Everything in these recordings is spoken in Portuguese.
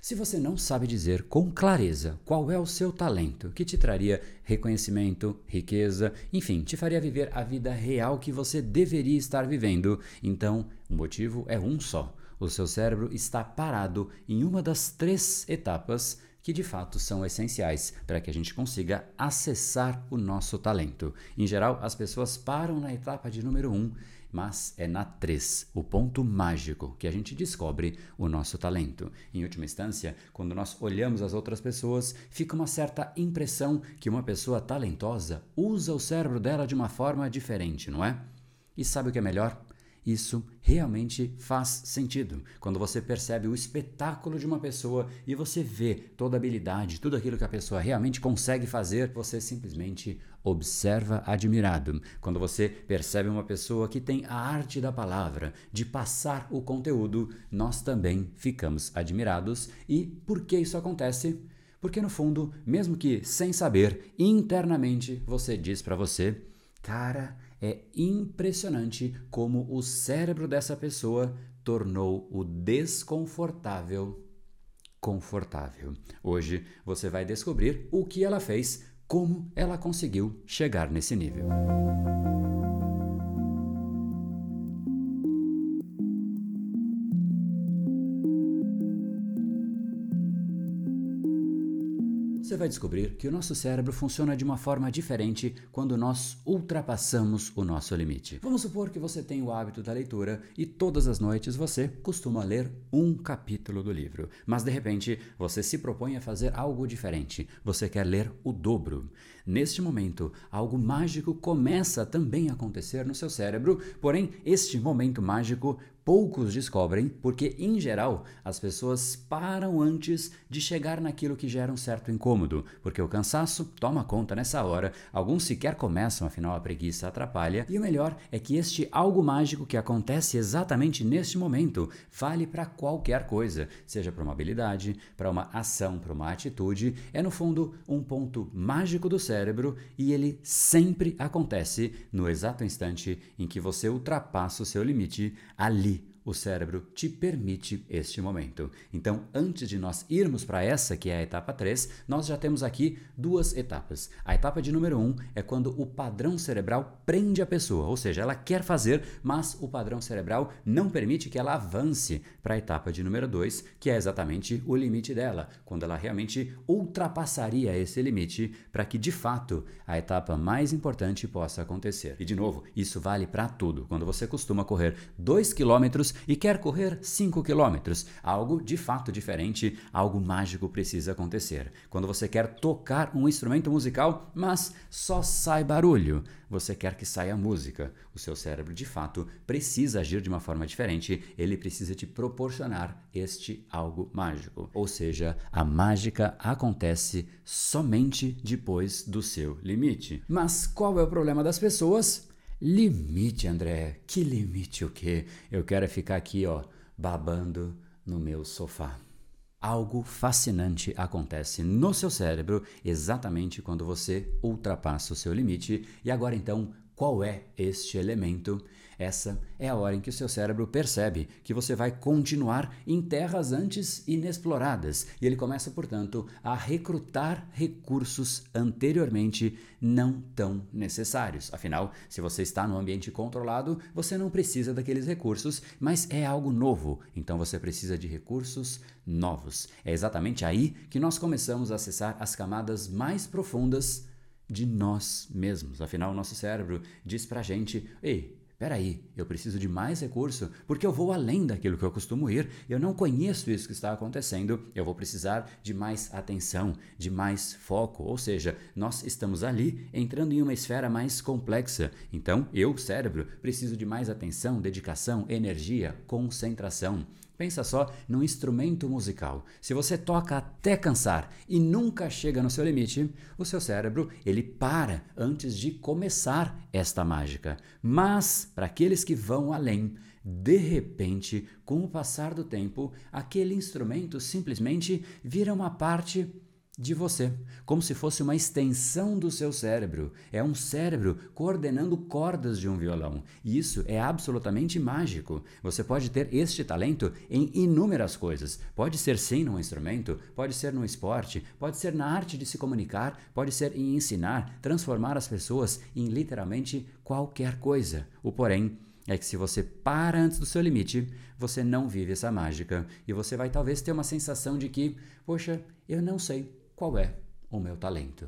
Se você não sabe dizer com clareza qual é o seu talento que te traria reconhecimento, riqueza, enfim, te faria viver a vida real que você deveria estar vivendo, então o motivo é um só. O seu cérebro está parado em uma das três etapas que de fato são essenciais para que a gente consiga acessar o nosso talento. Em geral, as pessoas param na etapa de número 1, um, mas é na 3, o ponto mágico, que a gente descobre o nosso talento. Em última instância, quando nós olhamos as outras pessoas, fica uma certa impressão que uma pessoa talentosa usa o cérebro dela de uma forma diferente, não é? E sabe o que é melhor? Isso realmente faz sentido. Quando você percebe o espetáculo de uma pessoa e você vê toda a habilidade, tudo aquilo que a pessoa realmente consegue fazer, você simplesmente observa admirado. Quando você percebe uma pessoa que tem a arte da palavra, de passar o conteúdo, nós também ficamos admirados. E por que isso acontece? Porque no fundo, mesmo que sem saber, internamente você diz para você, cara, é impressionante como o cérebro dessa pessoa tornou o desconfortável confortável. Hoje você vai descobrir o que ela fez, como ela conseguiu chegar nesse nível. Vai descobrir que o nosso cérebro funciona de uma forma diferente quando nós ultrapassamos o nosso limite. Vamos supor que você tem o hábito da leitura e todas as noites você costuma ler um capítulo do livro, mas de repente você se propõe a fazer algo diferente. Você quer ler o dobro. Neste momento, algo mágico começa também a acontecer no seu cérebro, porém, este momento mágico poucos descobrem, porque em geral as pessoas param antes de chegar naquilo que gera um certo incômodo, porque o cansaço toma conta nessa hora, alguns sequer começam, afinal a preguiça atrapalha, e o melhor é que este algo mágico que acontece exatamente neste momento vale para qualquer coisa, seja para uma habilidade, para uma ação, para uma atitude, é no fundo um ponto mágico do cérebro e ele sempre acontece no exato instante em que você ultrapassa o seu limite ali o cérebro te permite este momento. Então, antes de nós irmos para essa, que é a etapa 3, nós já temos aqui duas etapas. A etapa de número 1 um é quando o padrão cerebral prende a pessoa, ou seja, ela quer fazer, mas o padrão cerebral não permite que ela avance para a etapa de número 2, que é exatamente o limite dela, quando ela realmente ultrapassaria esse limite para que de fato a etapa mais importante possa acontecer. E de novo, isso vale para tudo. Quando você costuma correr 2 quilômetros e quer correr 5 quilômetros. Algo de fato diferente, algo mágico precisa acontecer. Quando você quer tocar um instrumento musical, mas só sai barulho, você quer que saia música. O seu cérebro de fato precisa agir de uma forma diferente, ele precisa te proporcionar este algo mágico. Ou seja, a mágica acontece somente depois do seu limite. Mas qual é o problema das pessoas? Limite, André. Que limite o quê? Eu quero ficar aqui, ó, babando no meu sofá. Algo fascinante acontece no seu cérebro exatamente quando você ultrapassa o seu limite. E agora então, qual é este elemento? Essa é a hora em que o seu cérebro percebe que você vai continuar em terras antes inexploradas e ele começa, portanto, a recrutar recursos anteriormente não tão necessários. Afinal, se você está no ambiente controlado, você não precisa daqueles recursos, mas é algo novo, então você precisa de recursos novos. É exatamente aí que nós começamos a acessar as camadas mais profundas de nós mesmos. Afinal, o nosso cérebro diz pra gente: ei, Peraí, eu preciso de mais recurso porque eu vou além daquilo que eu costumo ir, eu não conheço isso que está acontecendo, eu vou precisar de mais atenção, de mais foco, ou seja, nós estamos ali entrando em uma esfera mais complexa. Então, eu, cérebro, preciso de mais atenção, dedicação, energia, concentração. Pensa só num instrumento musical. Se você toca até cansar e nunca chega no seu limite, o seu cérebro ele para antes de começar esta mágica. Mas para aqueles que vão além, de repente, com o passar do tempo, aquele instrumento simplesmente vira uma parte de você, como se fosse uma extensão do seu cérebro. É um cérebro coordenando cordas de um violão. E isso é absolutamente mágico. Você pode ter este talento em inúmeras coisas. Pode ser sim num instrumento, pode ser no esporte, pode ser na arte de se comunicar, pode ser em ensinar, transformar as pessoas em literalmente qualquer coisa. O porém é que se você para antes do seu limite, você não vive essa mágica e você vai talvez ter uma sensação de que, poxa, eu não sei qual é o meu talento.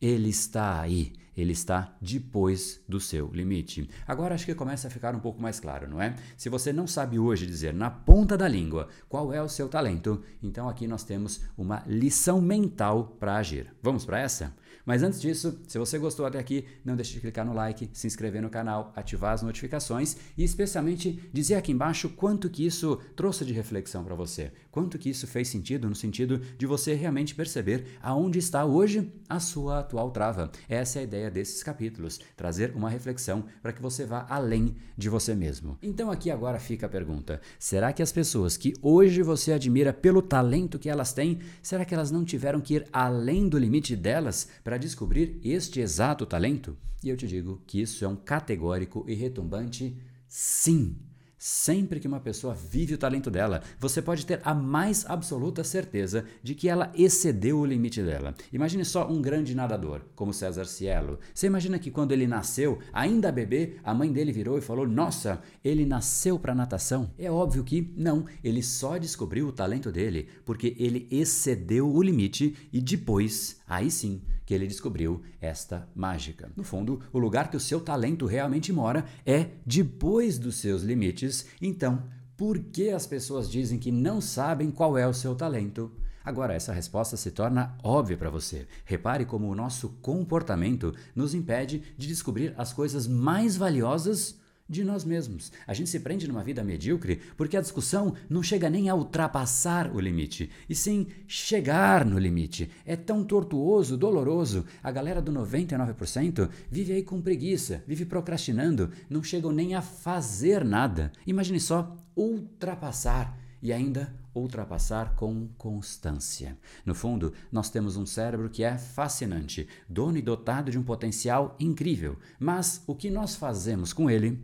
Ele está aí, ele está depois do seu limite. Agora acho que começa a ficar um pouco mais claro, não é? Se você não sabe hoje dizer na ponta da língua qual é o seu talento, então aqui nós temos uma lição mental para agir. Vamos para essa? Mas antes disso, se você gostou até aqui, não deixe de clicar no like, se inscrever no canal, ativar as notificações e especialmente dizer aqui embaixo quanto que isso trouxe de reflexão para você, quanto que isso fez sentido no sentido de você realmente perceber aonde está hoje a sua atual trava. Essa é a ideia desses capítulos, trazer uma reflexão para que você vá além de você mesmo. Então aqui agora fica a pergunta: será que as pessoas que hoje você admira pelo talento que elas têm, será que elas não tiveram que ir além do limite delas descobrir este exato talento? E eu te digo que isso é um categórico e retumbante sim. Sempre que uma pessoa vive o talento dela, você pode ter a mais absoluta certeza de que ela excedeu o limite dela. Imagine só um grande nadador, como César Cielo. Você imagina que quando ele nasceu, ainda bebê, a mãe dele virou e falou: Nossa, ele nasceu para natação? É óbvio que não, ele só descobriu o talento dele porque ele excedeu o limite e depois, aí sim, que ele descobriu esta mágica. No fundo, o lugar que o seu talento realmente mora é depois dos seus limites. Então, por que as pessoas dizem que não sabem qual é o seu talento? Agora, essa resposta se torna óbvia para você. Repare como o nosso comportamento nos impede de descobrir as coisas mais valiosas de nós mesmos. A gente se prende numa vida medíocre porque a discussão não chega nem a ultrapassar o limite, e sim chegar no limite. É tão tortuoso, doloroso. A galera do 99% vive aí com preguiça, vive procrastinando, não chegam nem a fazer nada. Imagine só ultrapassar e ainda ultrapassar com constância. No fundo, nós temos um cérebro que é fascinante, dono e dotado de um potencial incrível, mas o que nós fazemos com ele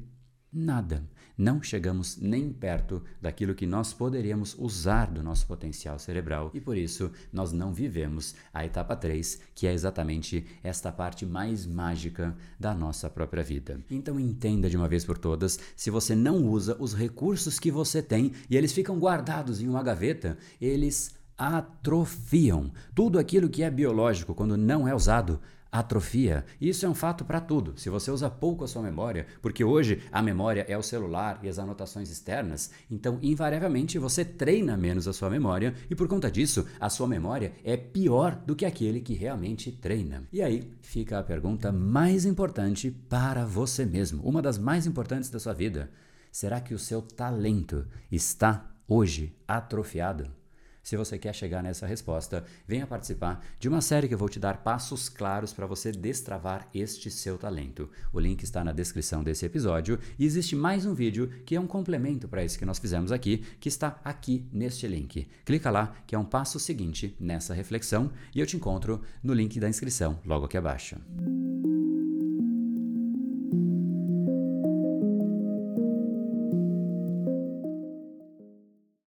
Nada. Não chegamos nem perto daquilo que nós poderíamos usar do nosso potencial cerebral e por isso nós não vivemos a etapa 3, que é exatamente esta parte mais mágica da nossa própria vida. Então entenda de uma vez por todas, se você não usa os recursos que você tem e eles ficam guardados em uma gaveta, eles atrofiam. Tudo aquilo que é biológico, quando não é usado, atrofia. Isso é um fato para tudo. Se você usa pouco a sua memória, porque hoje a memória é o celular e as anotações externas, então invariavelmente você treina menos a sua memória e por conta disso a sua memória é pior do que aquele que realmente treina. E aí fica a pergunta mais importante para você mesmo, uma das mais importantes da sua vida. Será que o seu talento está hoje atrofiado? Se você quer chegar nessa resposta, venha participar de uma série que eu vou te dar passos claros para você destravar este seu talento. O link está na descrição desse episódio e existe mais um vídeo que é um complemento para esse que nós fizemos aqui, que está aqui neste link. Clica lá, que é um passo seguinte nessa reflexão, e eu te encontro no link da inscrição logo aqui abaixo.